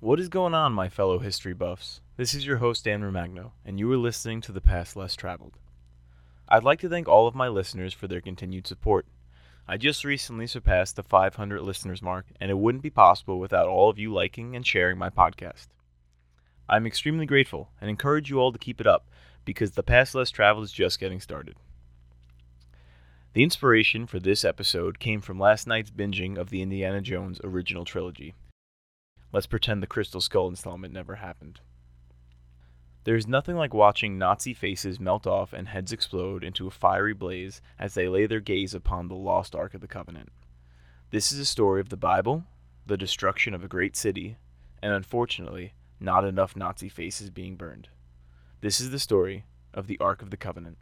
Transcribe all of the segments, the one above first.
What is going on, my fellow history buffs? This is your host, Dan Romagno, and you are listening to The Past Less Traveled. I'd like to thank all of my listeners for their continued support. I just recently surpassed the 500 listeners mark, and it wouldn't be possible without all of you liking and sharing my podcast. I'm extremely grateful and encourage you all to keep it up because The Past Less Traveled is just getting started. The inspiration for this episode came from last night's binging of the Indiana Jones original trilogy. Let's pretend the Crystal Skull installment never happened. There is nothing like watching Nazi faces melt off and heads explode into a fiery blaze as they lay their gaze upon the lost Ark of the Covenant. This is a story of the Bible, the destruction of a great city, and unfortunately, not enough Nazi faces being burned. This is the story of the Ark of the Covenant.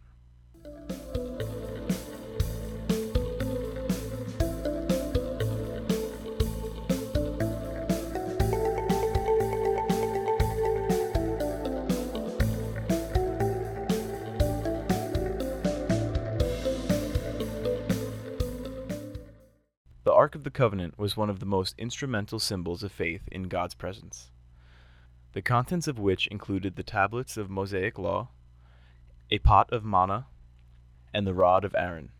Ark of the Covenant was one of the most instrumental symbols of faith in God's presence, the contents of which included the tablets of Mosaic law, a pot of manna, and the rod of Aaron.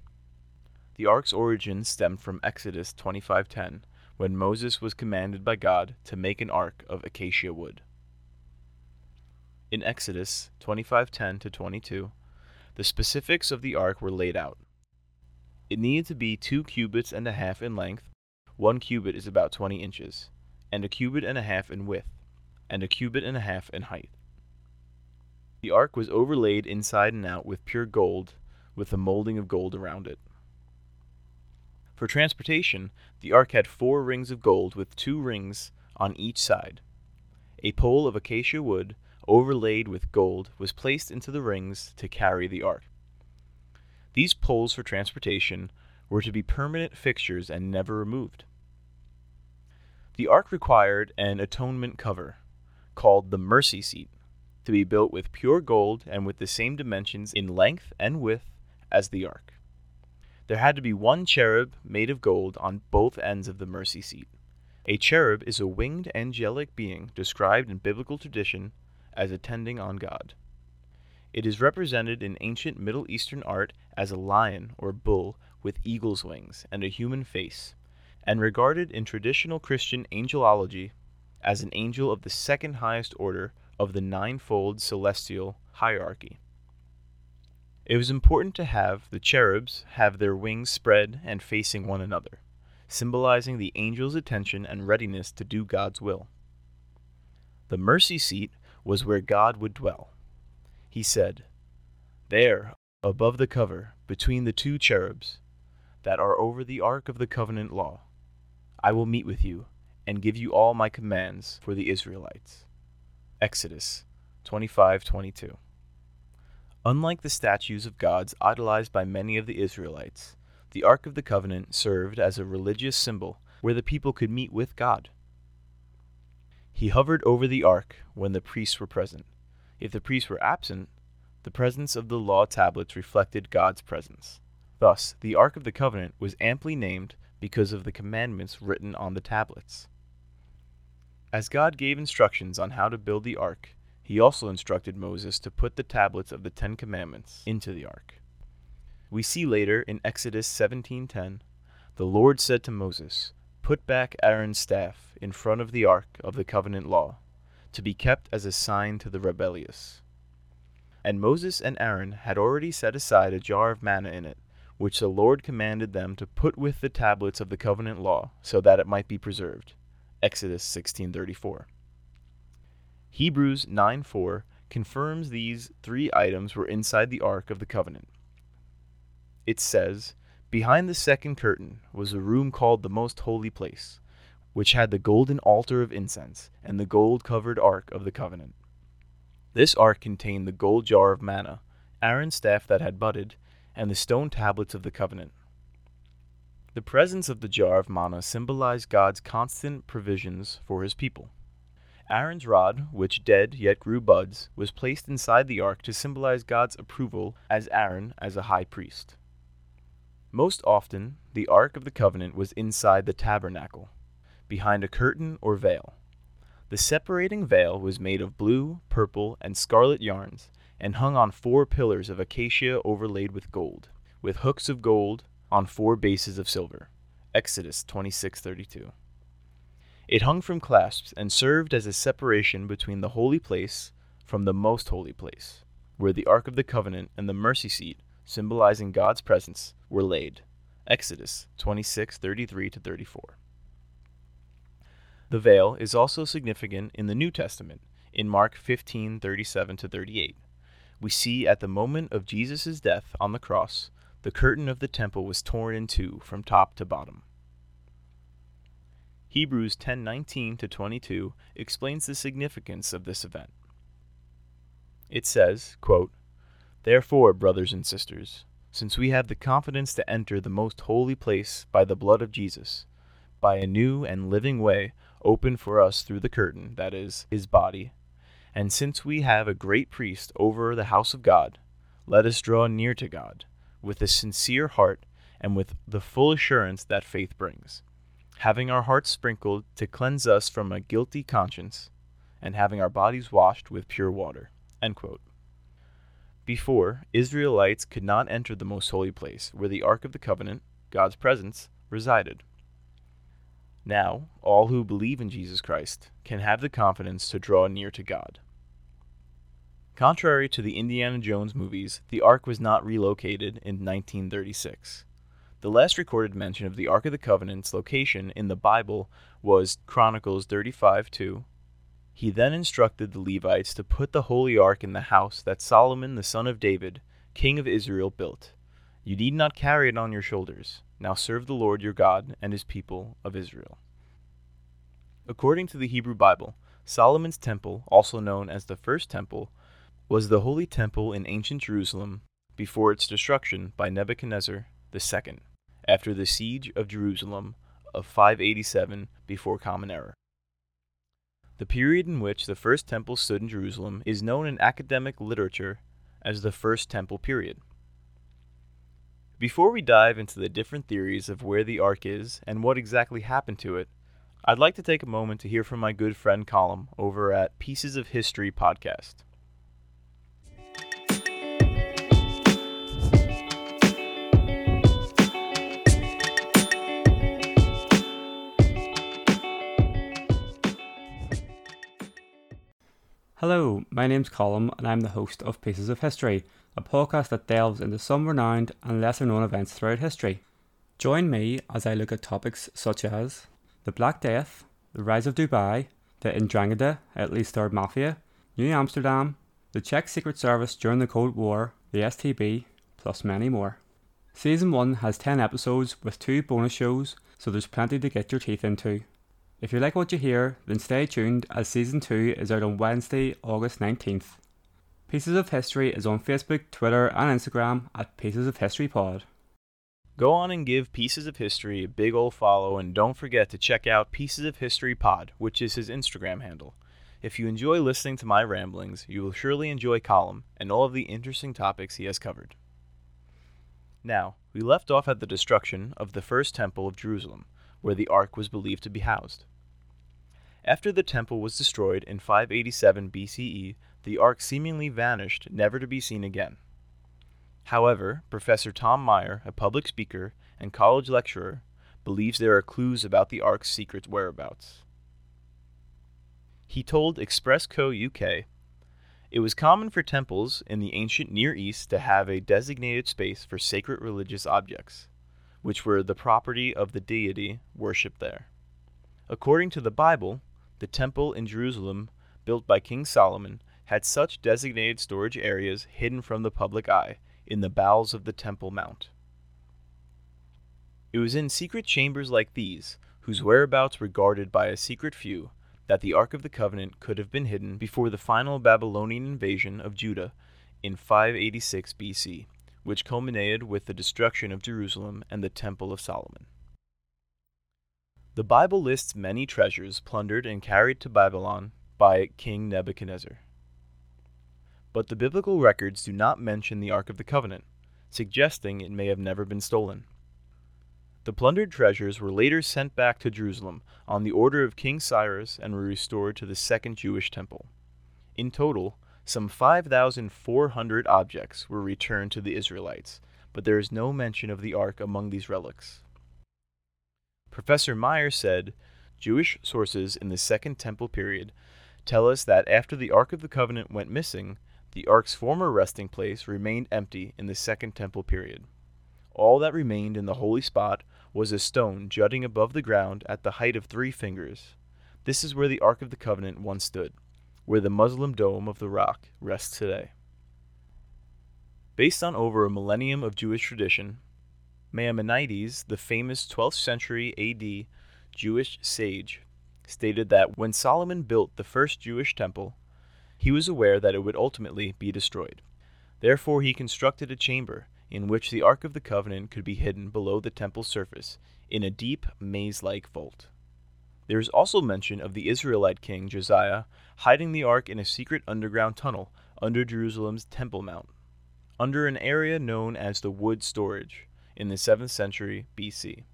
The ark's origin stemmed from Exodus 25:10, when Moses was commanded by God to make an ark of acacia wood. In Exodus 25:10 to 22, the specifics of the ark were laid out. It needed to be two cubits and a half in length, one cubit is about 20 inches, and a cubit and a half in width, and a cubit and a half in height. The ark was overlaid inside and out with pure gold, with a molding of gold around it. For transportation, the ark had four rings of gold with two rings on each side. A pole of acacia wood, overlaid with gold, was placed into the rings to carry the ark. These poles for transportation were to be permanent fixtures and never removed. The ark required an atonement cover, called the mercy seat, to be built with pure gold and with the same dimensions in length and width as the ark. There had to be one cherub made of gold on both ends of the mercy seat. A cherub is a winged angelic being described in biblical tradition as attending on God. It is represented in ancient Middle Eastern art as a lion or bull with eagle's wings and a human face, and regarded in traditional Christian angelology as an angel of the second highest order of the ninefold celestial hierarchy. It was important to have the cherubs have their wings spread and facing one another, symbolizing the angel's attention and readiness to do God's will. The mercy seat was where God would dwell. He said, There, above the cover, between the two cherubs that are over the ark of the covenant law, I will meet with you and give you all my commands for the Israelites. Exodus 25:22. Unlike the statues of gods idolized by many of the Israelites, the Ark of the Covenant served as a religious symbol where the people could meet with God. He hovered over the ark when the priests were present. If the priests were absent, the presence of the law tablets reflected God's presence. Thus, the Ark of the Covenant was amply named because of the commandments written on the tablets. As God gave instructions on how to build the ark, he also instructed Moses to put the tablets of the 10 commandments into the ark. We see later in Exodus 17:10, the Lord said to Moses, "Put back Aaron's staff in front of the ark of the covenant law, to be kept as a sign to the rebellious." And Moses and Aaron had already set aside a jar of manna in it, which the Lord commanded them to put with the tablets of the covenant law, so that it might be preserved. Exodus 16:34. Hebrews 9:4 confirms these three items were inside the ark of the covenant. It says, "Behind the second curtain was a room called the most holy place, which had the golden altar of incense and the gold-covered ark of the covenant." This ark contained the gold jar of manna, Aaron's staff that had budded, and the stone tablets of the covenant. The presence of the jar of manna symbolized God's constant provisions for his people. Aaron's rod, which dead yet grew buds, was placed inside the ark to symbolize God's approval as Aaron as a high priest. Most often, the ark of the covenant was inside the tabernacle, behind a curtain or veil. The separating veil was made of blue, purple, and scarlet yarns, and hung on four pillars of acacia overlaid with gold, with hooks of gold on four bases of silver. Exodus 26:32. It hung from clasps and served as a separation between the holy place from the most holy place, where the ark of the covenant and the mercy seat, symbolizing God's presence, were laid. Exodus 26:33 to 34. The veil is also significant in the New Testament in Mark 15:37 to 38. We see at the moment of Jesus' death on the cross, the curtain of the temple was torn in two from top to bottom. Hebrews 10:19 to 22 explains the significance of this event. It says, quote, Therefore, brothers and sisters, since we have the confidence to enter the most holy place by the blood of Jesus, by a new and living way open for us through the curtain, that is, his body. And since we have a great priest over the house of God, let us draw near to God with a sincere heart and with the full assurance that faith brings, having our hearts sprinkled to cleanse us from a guilty conscience, and having our bodies washed with pure water. Before, Israelites could not enter the most holy place, where the Ark of the Covenant, God's presence, resided. Now, all who believe in Jesus Christ can have the confidence to draw near to God. Contrary to the Indiana Jones movies, the Ark was not relocated in 1936. The last recorded mention of the Ark of the Covenant's location in the Bible was Chronicles 35 2. He then instructed the Levites to put the holy ark in the house that Solomon the son of David, king of Israel, built. You need not carry it on your shoulders. Now serve the Lord your God and his people of Israel. According to the Hebrew Bible, Solomon's temple, also known as the First Temple, was the holy temple in ancient Jerusalem before its destruction by Nebuchadnezzar II after the siege of Jerusalem of 587 before Common Era. The period in which the First Temple stood in Jerusalem is known in academic literature as the First Temple period. Before we dive into the different theories of where the Ark is and what exactly happened to it, I'd like to take a moment to hear from my good friend Colum over at Pieces of History podcast. Hello, my name's Colum, and I'm the host of Pieces of History, a podcast that delves into some renowned and lesser known events throughout history. Join me as I look at topics such as the Black Death, the rise of Dubai, the Ndrangheta, Italy's third mafia, New Amsterdam, the Czech Secret Service during the Cold War, the STB, plus many more. Season 1 has 10 episodes with 2 bonus shows, so there's plenty to get your teeth into. If you like what you hear, then stay tuned as Season 2 is out on Wednesday, August 19th. Pieces of History is on Facebook, Twitter, and Instagram at Pieces of History Pod. Go on and give Pieces of History a big ol' follow, and don't forget to check out Pieces of History Pod, which is his Instagram handle. If you enjoy listening to my ramblings, you will surely enjoy Colum and all of the interesting topics he has covered. Now, we left off at the destruction of the first temple of Jerusalem, where the ark was believed to be housed. After the temple was destroyed in 587 BCE, the ark seemingly vanished, never to be seen again. However, Professor Tom Meyer, a public speaker and college lecturer, believes there are clues about the ark's secret whereabouts. He told Express Co. UK it was common for temples in the ancient Near East to have a designated space for sacred religious objects, which were the property of the deity worshipped there. According to the Bible, the temple in Jerusalem, built by King Solomon, had such designated storage areas hidden from the public eye in the bowels of the Temple Mount. It was in secret chambers like these, whose whereabouts were guarded by a secret few, that the Ark of the Covenant could have been hidden before the final Babylonian invasion of Judah in 586 BC, which culminated with the destruction of Jerusalem and the Temple of Solomon. The Bible lists many treasures plundered and carried to Babylon by King Nebuchadnezzar. But the biblical records do not mention the Ark of the Covenant, suggesting it may have never been stolen. The plundered treasures were later sent back to Jerusalem on the order of King Cyrus and were restored to the Second Jewish Temple. In total, some 5,400 objects were returned to the Israelites, but there is no mention of the ark among these relics. Professor Meyer said Jewish sources in the Second Temple period tell us that after the Ark of the Covenant went missing, the ark's former resting place remained empty in the Second Temple period. All that remained in the holy spot was a stone jutting above the ground at the height of three fingers. This is where the Ark of the Covenant once stood, where the Muslim dome of the rock rests today. Based on over a millennium of Jewish tradition, Maimonides, the famous 12th century AD Jewish sage, stated that when Solomon built the first Jewish temple, he was aware that it would ultimately be destroyed. Therefore, he constructed a chamber in which the Ark of the Covenant could be hidden below the temple's surface in a deep, maze like vault. There is also mention of the Israelite king Josiah hiding the ark in a secret underground tunnel under Jerusalem's Temple Mount, under an area known as the Wood Storage, in the 7th century BC.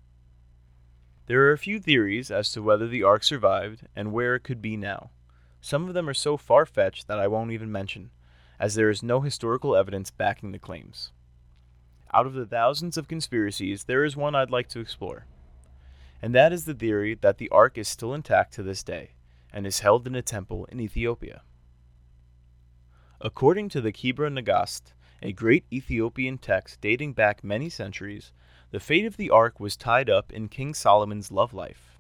There are a few theories as to whether the ark survived and where it could be now. Some of them are so far fetched that I won't even mention, as there is no historical evidence backing the claims. Out of the thousands of conspiracies, there is one I'd like to explore. And that is the theory that the Ark is still intact to this day and is held in a temple in Ethiopia. According to the Kebra Nagast, a great Ethiopian text dating back many centuries, the fate of the Ark was tied up in King Solomon's love life.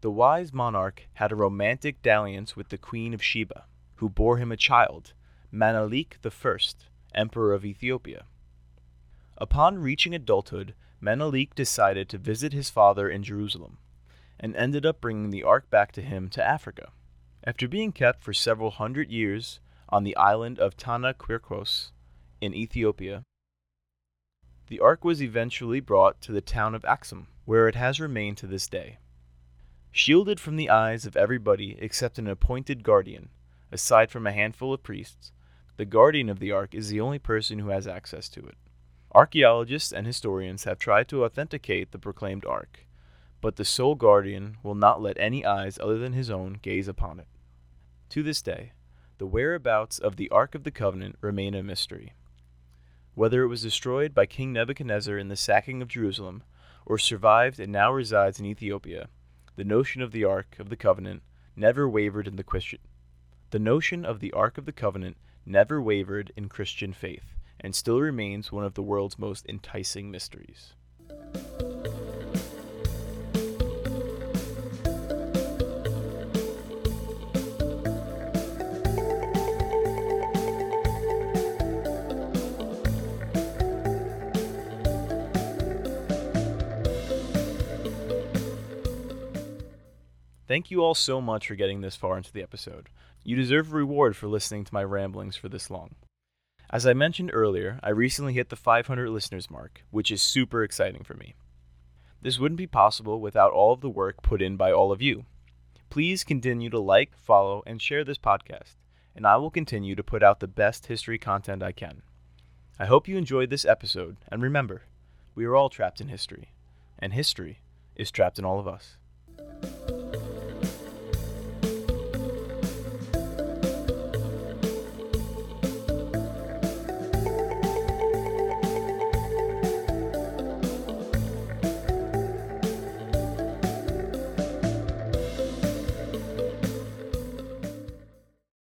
The wise monarch had a romantic dalliance with the Queen of Sheba, who bore him a child, Menelik I, Emperor of Ethiopia. Upon reaching adulthood, Menelik decided to visit his father in Jerusalem, and ended up bringing the ark back to him to Africa. After being kept for several hundred years on the island of Tana Kirkos in Ethiopia, the ark was eventually brought to the town of Axum, where it has remained to this day. Shielded from the eyes of everybody except an appointed guardian, aside from a handful of priests, the guardian of the ark is the only person who has access to it. Archaeologists and historians have tried to authenticate the proclaimed ark, but the sole guardian will not let any eyes other than his own gaze upon it. To this day, the whereabouts of the Ark of the Covenant remain a mystery. Whether it was destroyed by King Nebuchadnezzar in the sacking of Jerusalem, or survived and now resides in Ethiopia, the notion of the Ark of the Covenant never wavered in the Christian. The notion of the Ark of the Covenant never wavered in Christian faith and still remains one of the world's most enticing mysteries. Thank you all so much for getting this far into the episode. You deserve a reward for listening to my ramblings for this long. As I mentioned earlier, I recently hit the 500 listeners mark, which is super exciting for me. This wouldn't be possible without all of the work put in by all of you. Please continue to like, follow, and share this podcast, and I will continue to put out the best history content I can. I hope you enjoyed this episode, and remember, we are all trapped in history, and history is trapped in all of us.